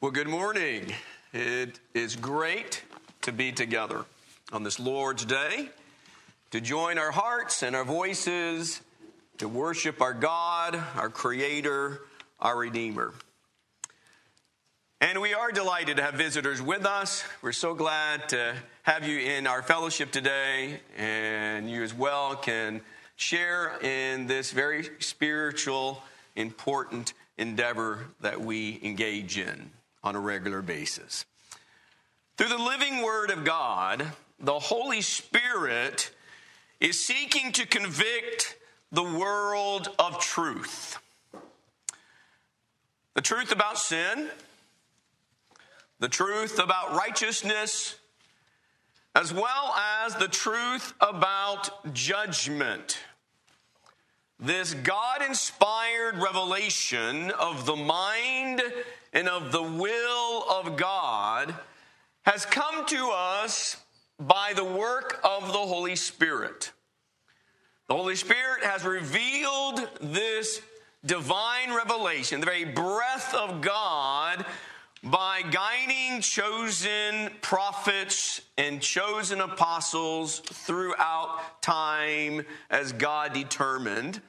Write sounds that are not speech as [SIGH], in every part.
Well, good morning. It is great to be together on this Lord's Day, to join our hearts and our voices, to worship our God, our Creator, our Redeemer. And we are delighted to have visitors with us. We're so glad to have you in our fellowship today, and you as well can share in this very spiritual, important endeavor that we engage in on a regular basis. Through the living Word of God, the Holy Spirit is seeking to convict the world of truth. The truth about sin, the truth about righteousness, as well as the truth about judgment. This God inspired revelation of the mind and of the will of God has come to us by the work of the Holy Spirit. The Holy Spirit has revealed this divine revelation, the very breath of God, by guiding chosen prophets and chosen apostles throughout time as God determined.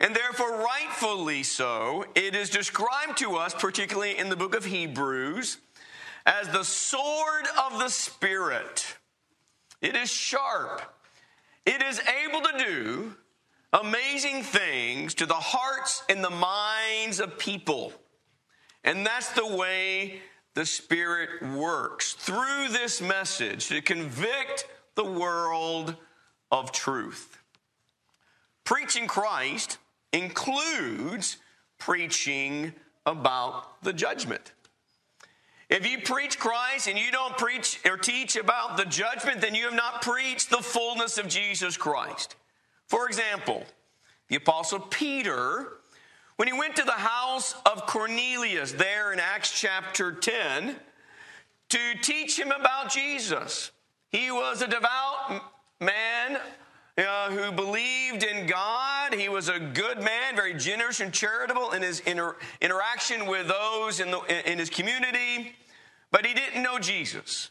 And therefore, rightfully so, it is described to us, particularly in the book of Hebrews, as the sword of the Spirit. It is sharp, it is able to do amazing things to the hearts and the minds of people. And that's the way the Spirit works through this message to convict the world of truth. Preaching Christ includes preaching about the judgment. If you preach Christ and you don't preach or teach about the judgment, then you have not preached the fullness of Jesus Christ. For example, the Apostle Peter, when he went to the house of Cornelius there in Acts chapter 10 to teach him about Jesus, he was a devout man uh, who believed in God. He was a good man, very generous and charitable in his inter- interaction with those in, the, in his community, but he didn't know Jesus.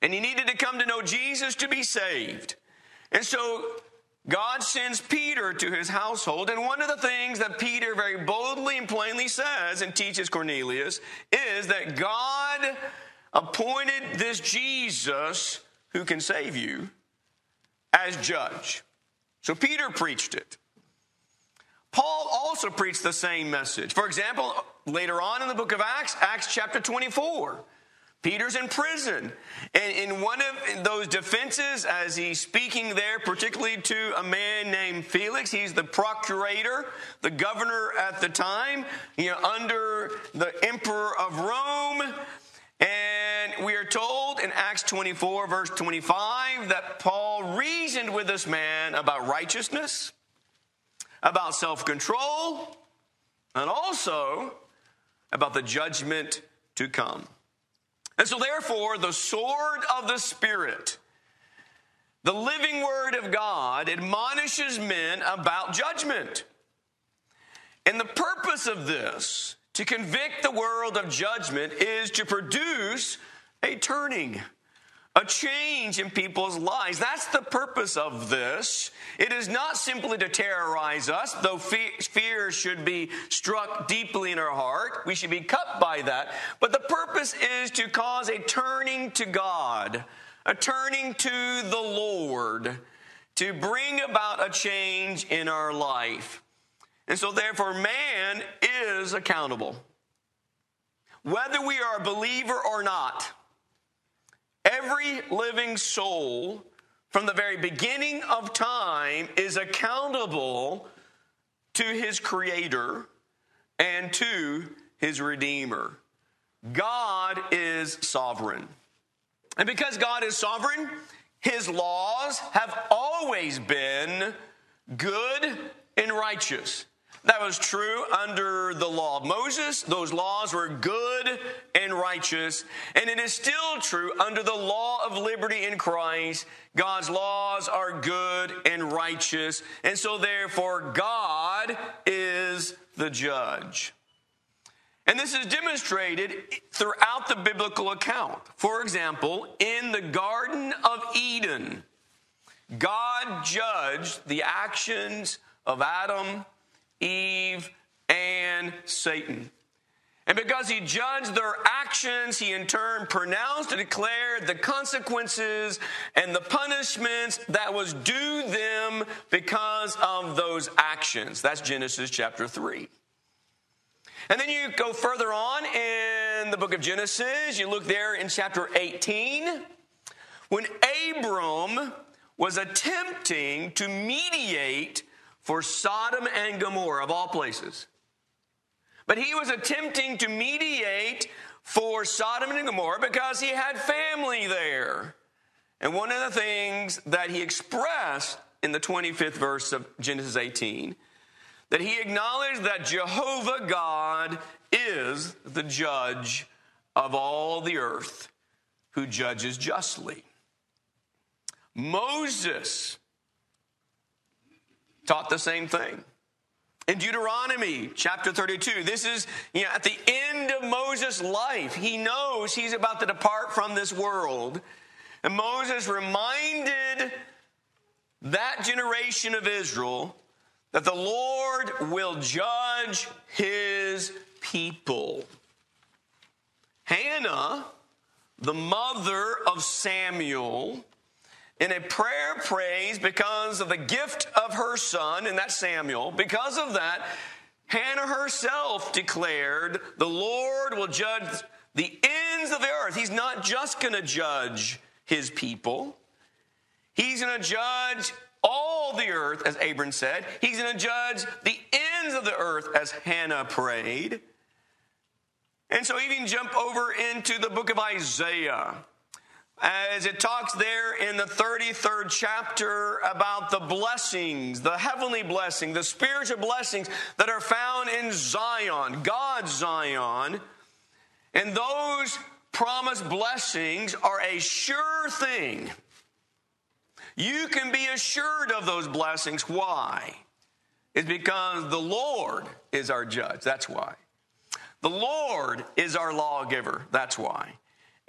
And he needed to come to know Jesus to be saved. And so God sends Peter to his household, and one of the things that Peter very boldly and plainly says and teaches Cornelius is that God appointed this Jesus who can save you as judge. So Peter preached it. Paul also preached the same message. For example, later on in the book of Acts, Acts chapter 24, Peter's in prison. And in one of those defenses, as he's speaking there, particularly to a man named Felix, he's the procurator, the governor at the time, you know, under the emperor of Rome. And we are told in Acts 24, verse 25, that Paul reasoned with this man about righteousness, about self control, and also about the judgment to come. And so, therefore, the sword of the Spirit, the living word of God, admonishes men about judgment. And the purpose of this to convict the world of judgment is to produce a turning, a change in people's lives. That's the purpose of this. It is not simply to terrorize us, though fear should be struck deeply in our heart. We should be cut by that. But the purpose is to cause a turning to God, a turning to the Lord, to bring about a change in our life. And so, therefore, man is accountable. Whether we are a believer or not, every living soul from the very beginning of time is accountable to his creator and to his redeemer. God is sovereign. And because God is sovereign, his laws have always been good and righteous. That was true under the law of Moses. Those laws were good and righteous. And it is still true under the law of liberty in Christ. God's laws are good and righteous. And so, therefore, God is the judge. And this is demonstrated throughout the biblical account. For example, in the Garden of Eden, God judged the actions of Adam, Eve, and Satan. And because he judged their actions, he in turn pronounced and declared the consequences and the punishments that was due them because of those actions. That's Genesis chapter 3. And then you go further on in the book of Genesis, you look there in chapter 18, when Abram was attempting to mediate for Sodom and Gomorrah, of all places. But he was attempting to mediate for Sodom and Gomorrah because he had family there. And one of the things that he expressed in the 25th verse of Genesis 18 that he acknowledged that Jehovah God is the judge of all the earth who judges justly. Moses taught the same thing. In Deuteronomy chapter 32, this is you know, at the end of Moses' life. He knows he's about to depart from this world. And Moses reminded that generation of Israel that the Lord will judge his people. Hannah, the mother of Samuel, in a prayer praise because of the gift of her son, and that's Samuel. Because of that, Hannah herself declared, The Lord will judge the ends of the earth. He's not just going to judge his people, he's going to judge all the earth, as Abram said. He's going to judge the ends of the earth, as Hannah prayed. And so, even jump over into the book of Isaiah Uh, as it talks there in the 33rd chapter about the blessings, the heavenly blessing, the spiritual blessings that are found in Zion, God's Zion. And those promised blessings are a sure thing. You can be assured of those blessings. Why? It's because the Lord is our judge. That's why. The Lord is our lawgiver. That's why.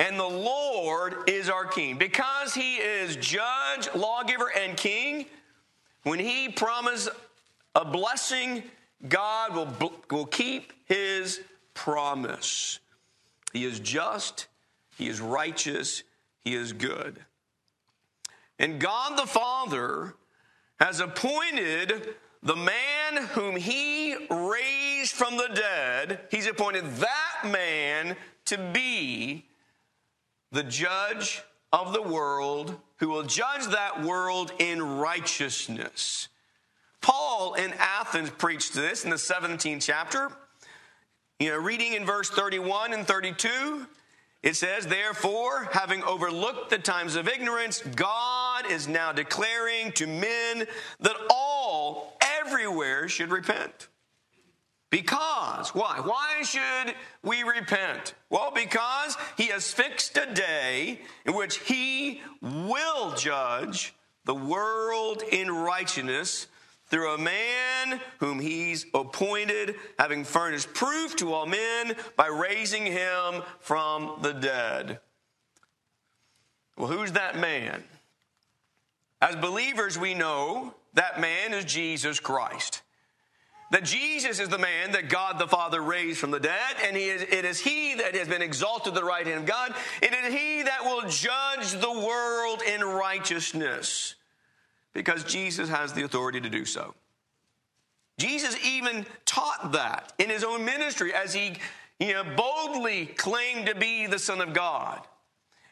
And the Lord is our king. Because he is judge, lawgiver, and king, when he promises a blessing, God will, will keep his promise. He is just, he is righteous, he is good. And God the Father has appointed the man whom he raised from the dead, he's appointed that man to be the judge of the world who will judge that world in righteousness. Paul in Athens preached this in the 17th chapter. You know, reading in verse 31 and 32, it says, Therefore, having overlooked the times of ignorance, God is now declaring to men that all, everywhere, should repent. Because, why? Why should we repent? Well, because he has fixed a day in which he will judge the world in righteousness through a man whom he's appointed, having furnished proof to all men by raising him from the dead. Well, who's that man? As believers, we know that man is Jesus Christ that Jesus is the man that God the Father raised from the dead, and he is, it is He that has been exalted to the right hand of God. It is He that will judge the world in righteousness because Jesus has the authority to do so. Jesus even taught that in his own ministry as he you know, boldly claimed to be the Son of God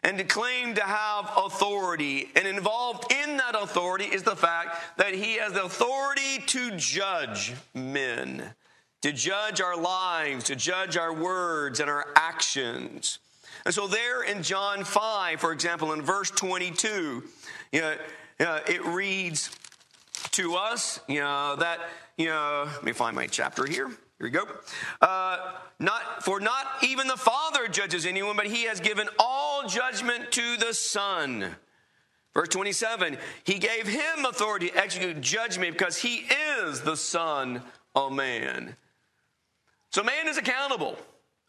and to claim to have authority. And involved in that authority is the fact that he has the authority to judge men, to judge our lives, to judge our words and our actions. And so, there in John 5, for example, in verse 22, you know, it reads to us, you know, that, you know, let me find my chapter here. Here we go. Uh, not for not even the Father judges anyone, but He has given all judgment to the Son. Verse 27, He gave Him authority to execute judgment because He is the Son of Man. So man is accountable.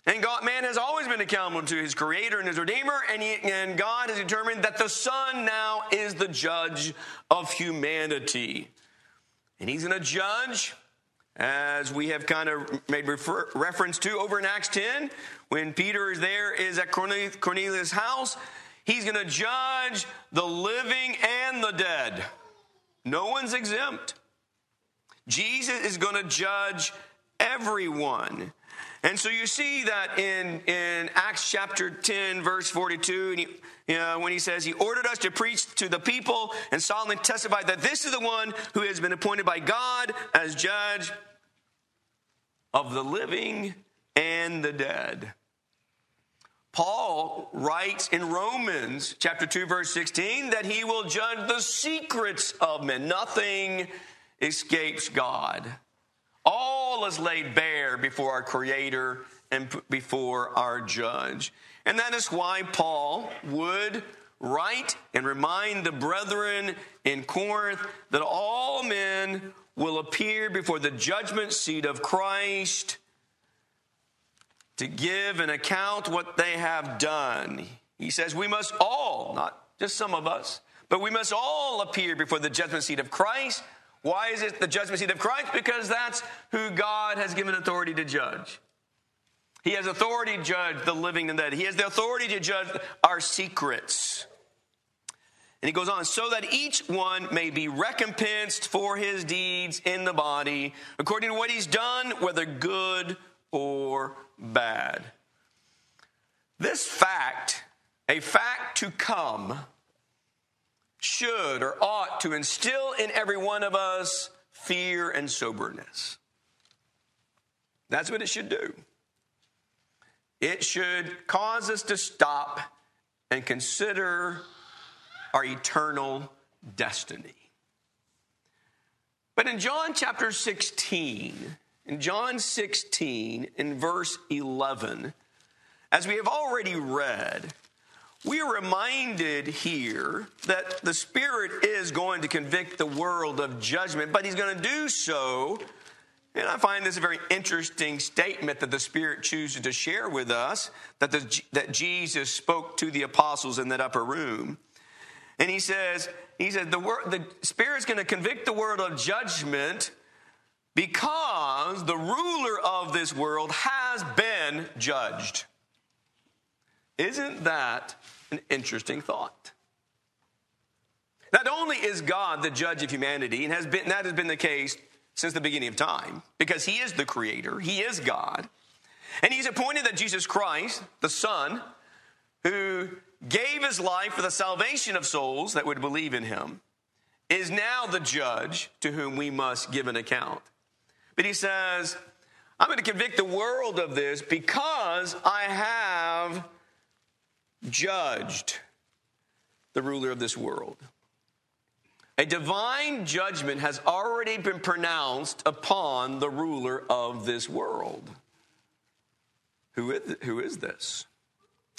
And God, man has always been accountable to his creator and his redeemer, and, he, and God has determined that the Son now is the judge of humanity. And he's going to judge, as we have kind of made refer, reference to over in Acts 10, when Peter is there, is at Cornelius' house, he's going to judge the living and the dead. No one's exempt. Jesus is going to judge everyone. And so you see that in, in Acts chapter 10, verse 42, and he, you know, when he says, He ordered us to preach to the people and solemnly testified that this is the one who has been appointed by God as judge of the living and the dead. Paul writes in Romans chapter 2, verse 16, that he will judge the secrets of men. Nothing escapes God. Is laid bare before our Creator and before our Judge. And that is why Paul would write and remind the brethren in Corinth that all men will appear before the judgment seat of Christ to give an account what they have done. He says we must all, not just some of us, but we must all appear before the judgment seat of Christ why is it the judgment seat of Christ? Because that's who God has given authority to judge. He has authority to judge the living and the dead. He has the authority to judge our secrets. And he goes on, so that each one may be recompensed for his deeds in the body, according to what he's done, whether good or bad. This fact, a fact to come, should or ought to instill in every one of us fear and soberness. That's what it should do. It should cause us to stop and consider our eternal destiny. But in John chapter 16, in John 16, in verse 11, as we have already read, we are reminded here that the Spirit is going to convict the world of judgment, but He's going to do so. And I find this a very interesting statement that the Spirit chooses to share with us that, the, that Jesus spoke to the apostles in that upper room. And He says, He said, the, word, the Spirit's going to convict the world of judgment because the ruler of this world has been judged. Isn't that an interesting thought? Not only is God the judge of humanity, and has been, that has been the case since the beginning of time, because He is the creator, He is God, and He's appointed that Jesus Christ, the Son, who gave His life for the salvation of souls that would believe in Him, is now the judge to whom we must give an account. But He says, I'm going to convict the world of this because I have judged the ruler of this world. A divine judgment has already been pronounced upon the ruler of this world. Who is, who is this?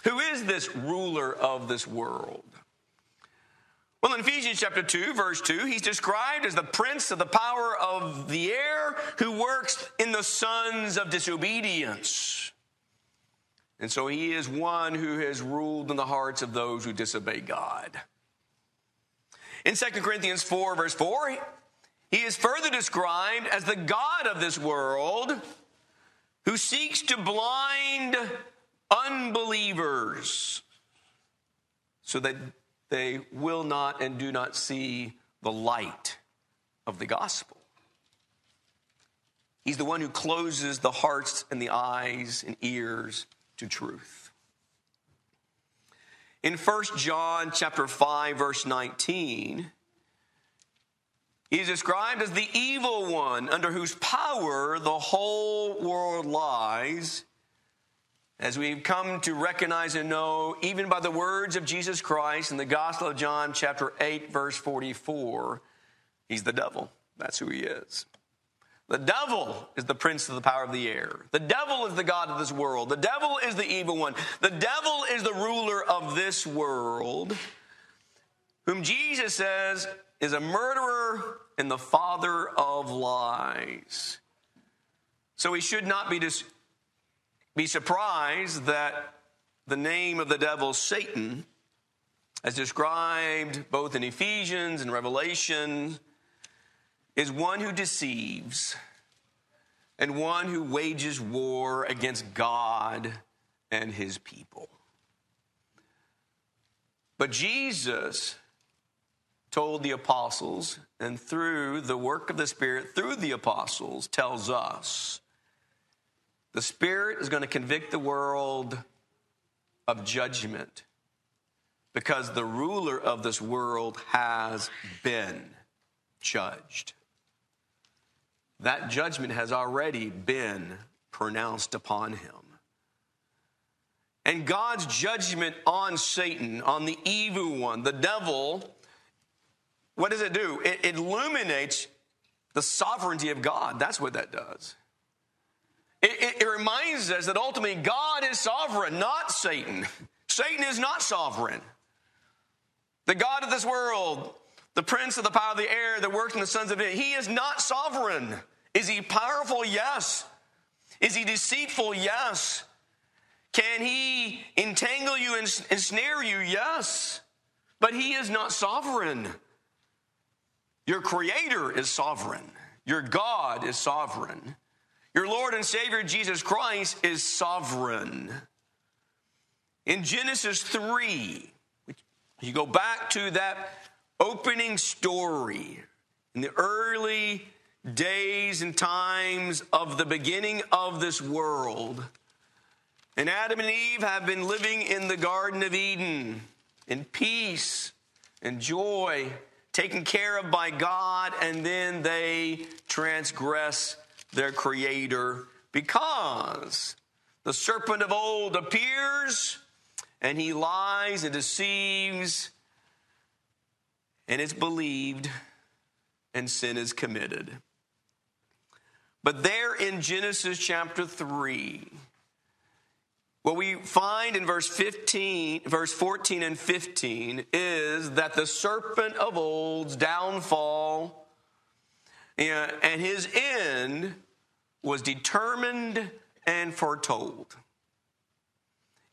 Who is this ruler of this world? Well, in Ephesians chapter 2, verse 2, he's described as the prince of the power of the air who works in the sons of disobedience. And so he is one who has ruled in the hearts of those who disobey God. In 2 Corinthians 4, verse 4, he is further described as the God of this world who seeks to blind unbelievers so that they will not and do not see the light of the gospel. He's the one who closes the hearts and the eyes and ears to truth. In 1 John chapter 5 verse 19, He's described as the evil one under whose power the whole world lies. As we've come to recognize and know, even by the words of Jesus Christ in the Gospel of John, chapter 8, verse 44, he's the devil. That's who he is. The devil is the prince of the power of the air. The devil is the God of this world. The devil is the evil one. The devil is the ruler of this world, whom Jesus says is a murderer and the father of lies. So we should not be dis- be surprised that the name of the devil, Satan, as described both in Ephesians and Revelation, is one who deceives and one who wages war against God and his people. But Jesus told the apostles, and through the work of the Spirit, through the apostles, tells us the Spirit is going to convict the world of judgment because the ruler of this world has been judged. That judgment has already been pronounced upon him. And God's judgment on Satan, on the evil one, the devil, what does it do? It, illuminates the sovereignty of God. That's what that does. It, it, it reminds us that ultimately God is sovereign, not Satan. Satan is not sovereign. The God of this world, the prince of the power of the air that works in the sons of it, he is not sovereign. Is he powerful? Yes. Is he deceitful? Yes. Can he entangle you and ensnare you? Yes. But he is not sovereign. Your creator is sovereign. Your God is sovereign. Your Lord and Savior Jesus Christ is sovereign. In Genesis 3, you go back to that opening story in the early days and times of the beginning of this world. And Adam and Eve have been living in the Garden of Eden in peace and joy taken care of by God, and then they transgress their Creator because the serpent of old appears and he lies and deceives, and it's believed, and sin is committed. But there in Genesis chapter 3, what we find in verse 15, verse 14 and 15 is that the serpent of old's downfall and his end was determined and foretold.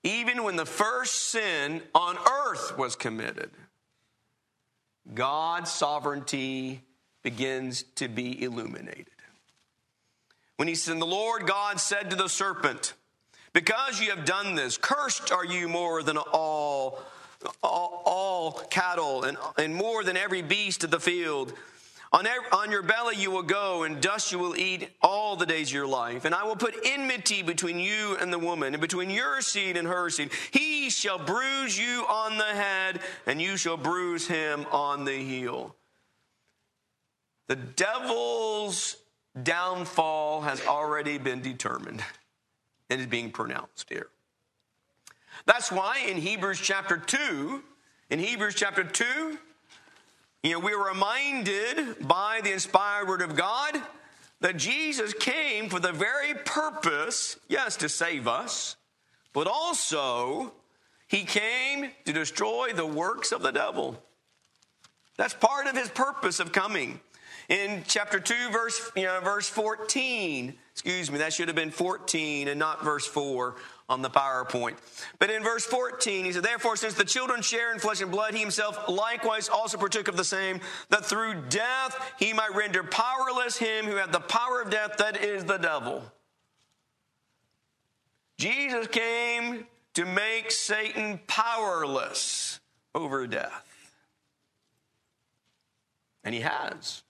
Even when the first sin on earth was committed, God's sovereignty begins to be illuminated. When he said, The Lord God said to the serpent, because you have done this, cursed are you more than all, all, all cattle and, and more than every beast of the field. On, every, on your belly you will go, and dust you will eat all the days of your life. And I will put enmity between you and the woman, and between your seed and her seed. He shall bruise you on the head, and you shall bruise him on the heel. The devil's downfall has already been determined and is being pronounced here. That's why in Hebrews chapter 2, in Hebrews chapter 2, you know, we're reminded by the inspired word of God that Jesus came for the very purpose, yes, to save us, but also he came to destroy the works of the devil. That's part of his purpose of coming. In chapter 2, verse, you know, verse 14, Excuse me, that should have been 14 and not verse 4 on the PowerPoint. But in verse 14, he said, Therefore, since the children share in flesh and blood, he himself likewise also partook of the same, that through death he might render powerless him who had the power of death, that is the devil. Jesus came to make Satan powerless over death. And he has.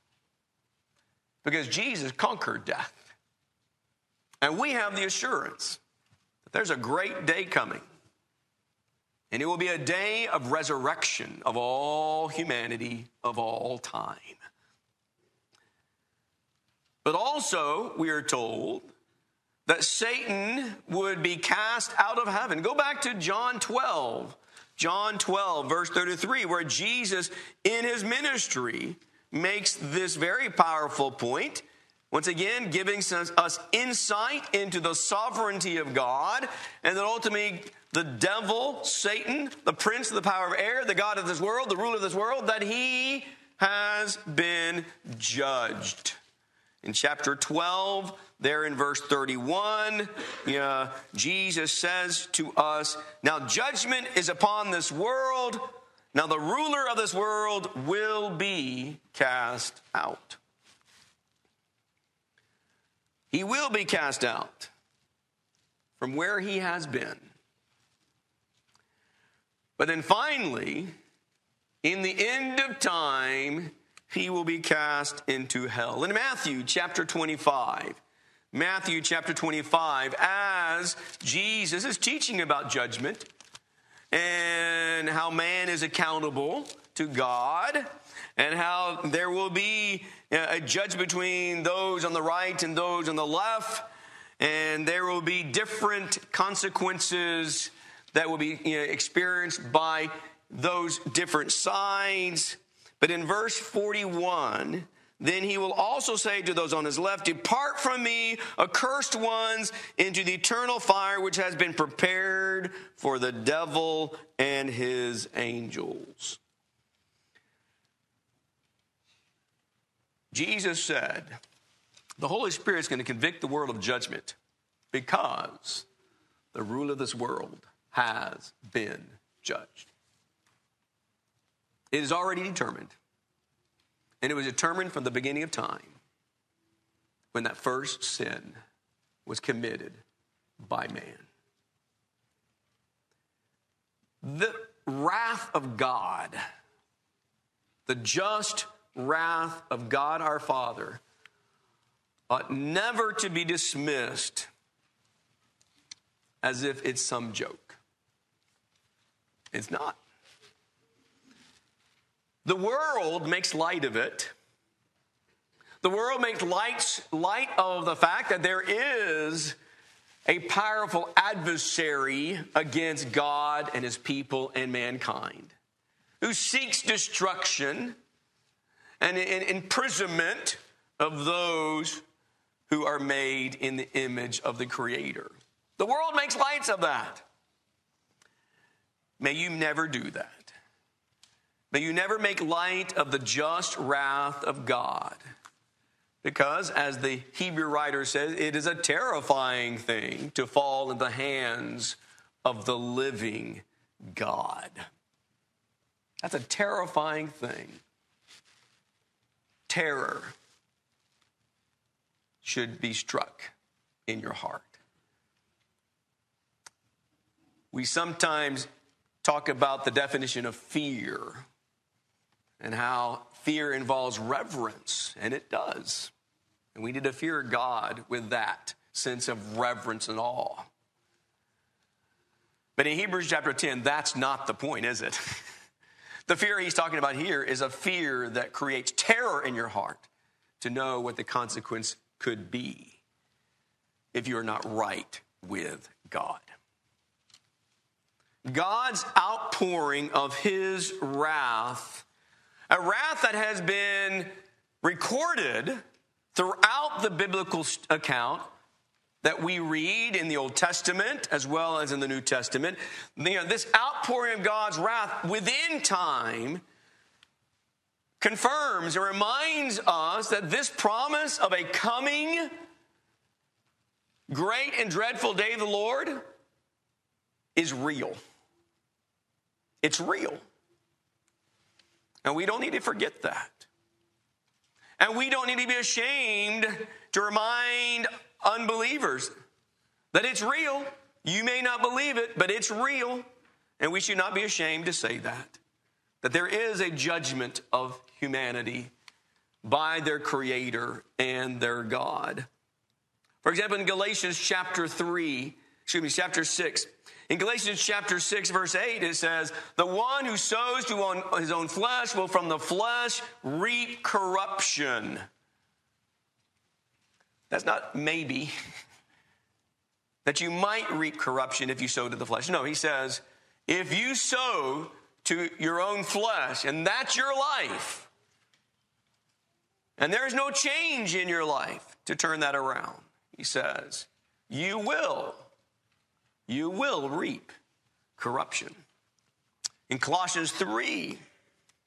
Because Jesus conquered death. And we have the assurance that there's a great day coming. And it will be a day of resurrection of all humanity of all time. But also, we are told that Satan would be cast out of heaven. Go back to John 12, John 12, verse 33, where Jesus, in his ministry, makes this very powerful point. Once again, giving us insight into the sovereignty of God, and that ultimately the devil, Satan, the prince of the power of air, the God of this world, the ruler of this world, that he has been judged. In chapter 12, there in verse 31, uh, Jesus says to us, Now judgment is upon this world. Now the ruler of this world will be cast out. He will be cast out from where he has been. But then finally, in the end of time, he will be cast into hell. In Matthew chapter 25, Matthew chapter 25, as Jesus is teaching about judgment and how man is accountable to God and how there will be uh, a judgment between those on the right and those on the left, and there will be different consequences that will be you know, experienced by those different sides. But in verse 41, then he will also say to those on his left, Depart from me, accursed ones, into the eternal fire which has been prepared for the devil and his angels. Jesus said, The Holy Spirit is going to convict the world of judgment because the rule of this world has been judged. It is already determined. And it was determined from the beginning of time when that first sin was committed by man. The wrath of God, the just wrath of God our Father, ought never to be dismissed as if it's some joke. It's not. The world makes light of it. The world makes light, light of the fact that there is a powerful adversary against God and his people and mankind who seeks destruction and imprisonment of those who are made in the image of the Creator. The world makes lights of that. May you never do that. May you never make light of the just wrath of God. Because, as the Hebrew writer says, it is a terrifying thing to fall in the hands of the living God. That's a terrifying thing. Terror should be struck in your heart. We sometimes talk about the definition of fear and how fear involves reverence, and it does. And we need to fear God with that sense of reverence and awe. But in Hebrews chapter 10, that's not the point, is it? [LAUGHS] the fear he's talking about here is a fear that creates terror in your heart to know what the consequence could be if you are not right with God. God's outpouring of his wrath a wrath that has been recorded throughout the biblical account that we read in the Old Testament as well as in the New Testament. You know, this outpouring of God's wrath within time confirms and reminds us that this promise of a coming great and dreadful day of the Lord is real. It's real. And we don't need to forget that. And we don't need to be ashamed to remind unbelievers that it's real. You may not believe it, but it's real. And we should not be ashamed to say that. That there is a judgment of humanity by their Creator and their God. For example, in Galatians chapter 3, excuse me, chapter 6, in Galatians chapter 6, verse 8, it says, The one who sows to his own flesh will from the flesh reap corruption. That's not maybe. [LAUGHS] that you might reap corruption if you sow to the flesh. No, he says, if you sow to your own flesh, and that's your life, and there's no change in your life to turn that around, he says, you will you will reap corruption. In Colossians 3,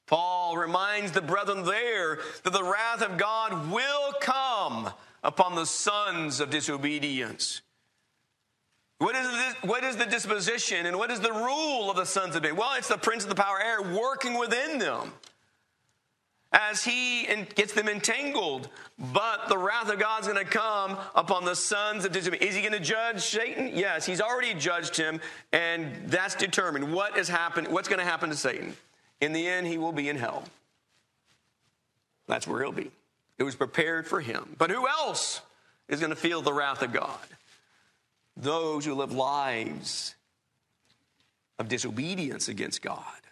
Paul reminds the brethren there that the wrath of God will come upon the sons of disobedience. What is, the, what is the disposition and what is the rule of the sons of disobedience? Well, it's the prince of the power air working within them as he gets them entangled. But the wrath of God's going to come upon the sons of disobedience. Is he going to judge Satan? Yes, he's already judged him, and that's determined. What is happen, What's going to happen to Satan? In the end, he will be in hell. That's where he'll be. It was prepared for him. But who else is going to feel the wrath of God? Those who live lives of disobedience against God.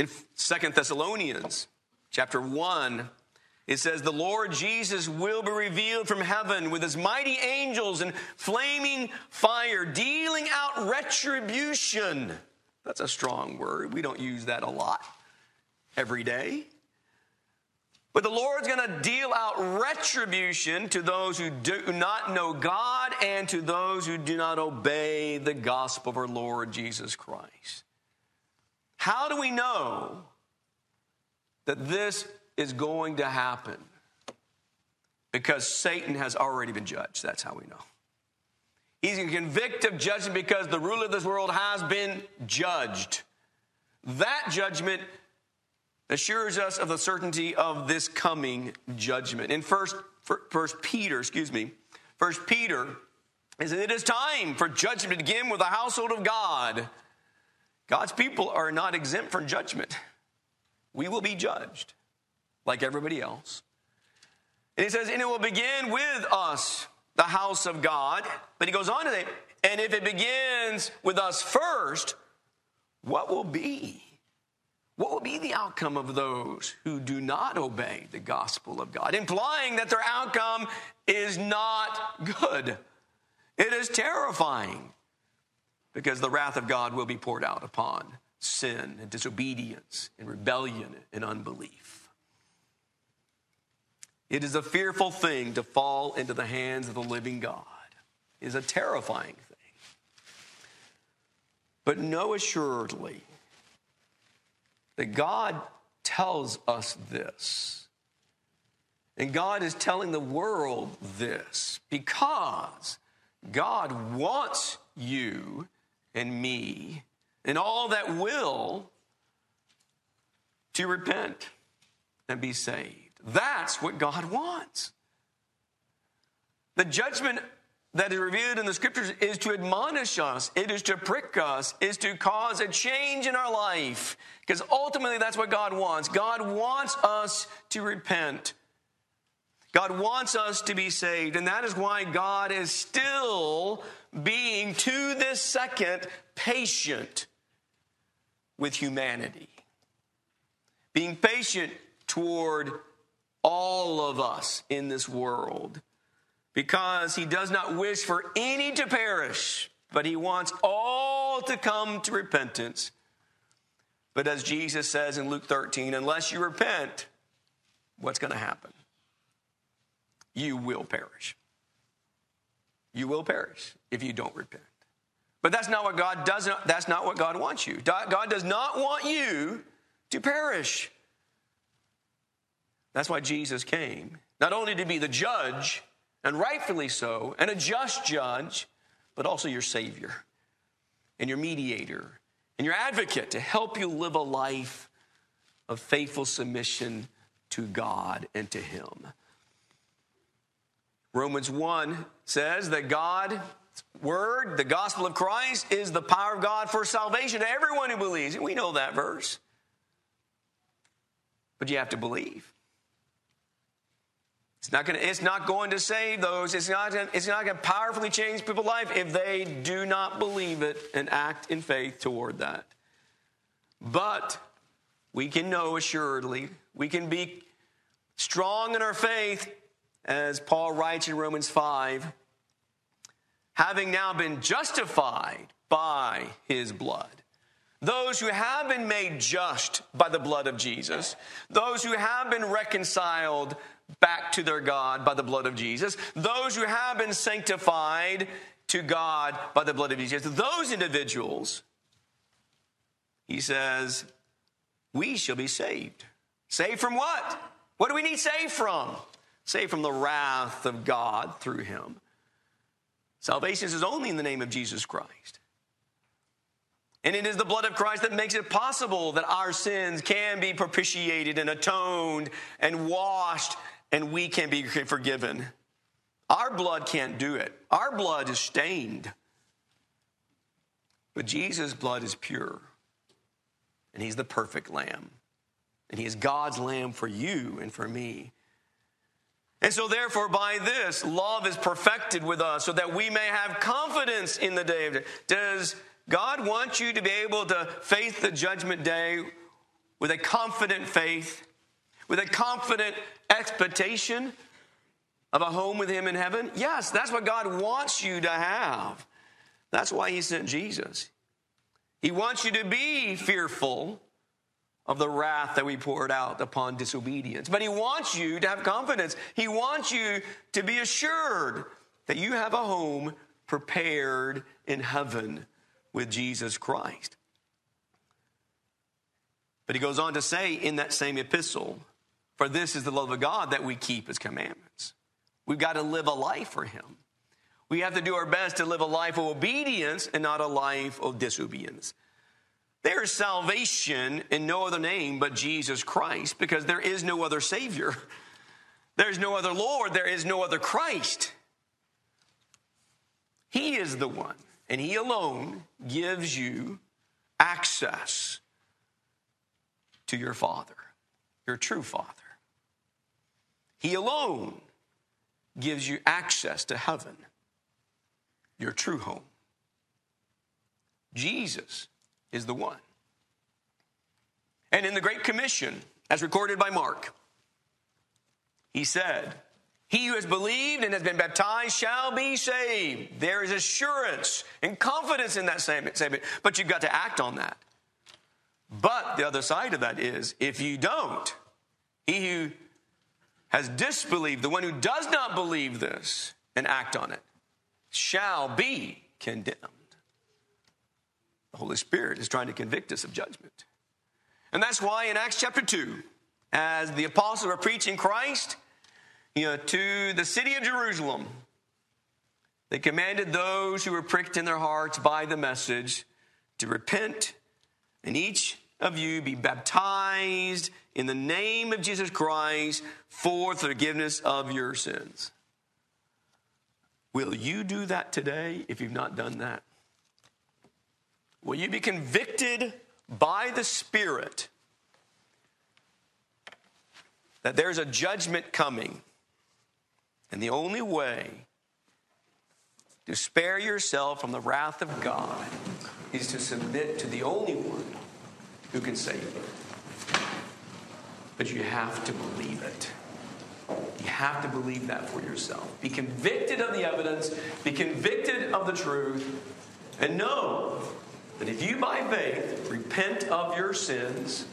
In Second Thessalonians chapter 1, it says, The Lord Jesus will be revealed from heaven with his mighty angels and flaming fire, dealing out retribution. That's a strong word. We don't use that a lot every day. But the Lord's going to deal out retribution to those who do not know God and to those who do not obey the gospel of our Lord Jesus Christ. How do we know that this is going to happen? Because Satan has already been judged. That's how we know. He's going to convict of judgment because the ruler of this world has been judged. That judgment assures us of the certainty of this coming judgment. In first, first Peter, excuse me, first Peter is it is time for judgment to begin with the household of God. God's people are not exempt from judgment. We will be judged like everybody else. And he says, and it will begin with us, the house of God. But he goes on to say, and if it begins with us first, what will be? What will be the outcome of those who do not obey the gospel of God? Implying that their outcome is not good. It is terrifying because the wrath of God will be poured out upon sin and disobedience and rebellion and unbelief. It is a fearful thing to fall into the hands of the living God. It is a terrifying thing. But know assuredly that God tells us this. And God is telling the world this because God wants you and me and all that will to repent and be saved. That's what God wants. The judgment that is revealed in the scriptures is to admonish us, it is to prick us, is to cause a change in our life. Because ultimately, that's what God wants. God wants us to repent. God wants us to be saved. And that is why God is still being, to this second, patient with humanity. Being patient toward all of us in this world because he does not wish for any to perish, but he wants all to come to repentance. But as Jesus says in Luke 13, unless you repent, what's going to happen? You will perish. You will perish if you don't repent. But that's not what God does. Not, that's not what God wants you. God does not want you to perish. That's why Jesus came, not only to be the judge, and rightfully so, and a just judge, but also your Savior and your mediator and your advocate to help you live a life of faithful submission to God and to Him. Romans 1 says that God's word, the gospel of Christ, is the power of God for salvation to everyone who believes. We know that verse. But you have to believe. It's not, gonna, it's not going to save those. It's not, it's not going to powerfully change people's life if they do not believe it and act in faith toward that. But we can know assuredly, we can be strong in our faith, as Paul writes in Romans 5, having now been justified by his blood. Those who have been made just by the blood of Jesus, those who have been reconciled back to their God by the blood of Jesus. Those who have been sanctified to God by the blood of Jesus. Those individuals, he says, we shall be saved. Saved from what? What do we need saved from? Saved from the wrath of God through him. Salvation is only in the name of Jesus Christ. And it is the blood of Christ that makes it possible that our sins can be propitiated and atoned and washed and we can be forgiven. Our blood can't do it. Our blood is stained. But Jesus' blood is pure. And he's the perfect lamb. And he is God's lamb for you and for me. And so, therefore, by this, love is perfected with us so that we may have confidence in the day of day. Does God want you to be able to face the judgment day with a confident faith, with a confident expectation of a home with Him in heaven? Yes, that's what God wants you to have. That's why He sent Jesus. He wants you to be fearful of the wrath that we poured out upon disobedience. But He wants you to have confidence. He wants you to be assured that you have a home prepared in heaven with Jesus Christ. But he goes on to say in that same epistle, For this is the love of God that we keep his commandments. We've got to live a life for him. We have to do our best to live a life of obedience and not a life of disobedience. There is salvation in no other name but Jesus Christ because there is no other Savior. [LAUGHS] There's no other Lord. There is no other Christ. He is the one, and He alone gives you access to your Father, your true Father. He alone gives you access to heaven, your true home. Jesus is the one. And in the Great Commission, as recorded by Mark, he said, He who has believed and has been baptized shall be saved. There is assurance and confidence in that statement, but you've got to act on that. But the other side of that is if you don't, he who has disbelieved, the one who does not believe this and act on it, shall be condemned. The Holy Spirit is trying to convict us of judgment. And that's why in Acts chapter 2, as the apostles were preaching Christ you know, to the city of Jerusalem, they commanded those who were pricked in their hearts by the message to repent and each of you be baptized in the name of Jesus Christ for the forgiveness of your sins. Will you do that today if you've not done that? Will you be convicted by the Spirit that there's a judgment coming? And the only way to spare yourself from the wrath of God is to submit to the only one who can save you. But you have to believe it. You have to believe that for yourself. Be convicted of the evidence, be convicted of the truth, and know that if you by faith repent of your sins,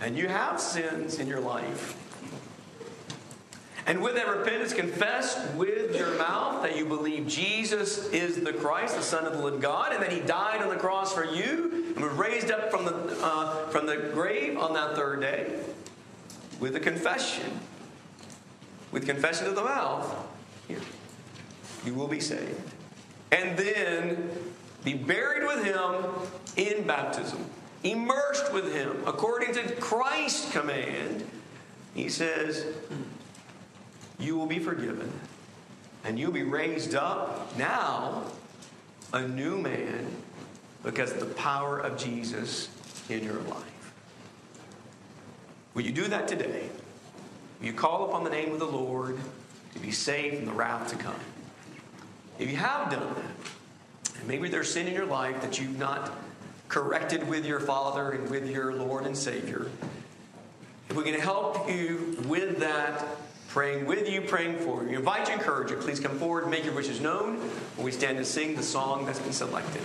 and you have sins in your life, and with that repentance, confess with your mouth that you believe Jesus is the Christ, the Son of the living God, and that He died on the cross for you and was raised up from the, uh, from the grave on that third day. With a confession, with confession of the mouth, you will be saved. And then be buried with him in baptism, immersed with him according to Christ's command. He says, You will be forgiven, and you'll be raised up now a new man because of the power of Jesus in your life. Will you do that today? Will you call upon the name of the Lord to be saved from the wrath to come? If you have done that, Maybe there's sin in your life that you've not corrected with your Father and with your Lord and Savior. If we can help you with that, praying with you, praying for you, we invite you, encourage you. Please come forward make your wishes known when we stand to sing the song that's been selected.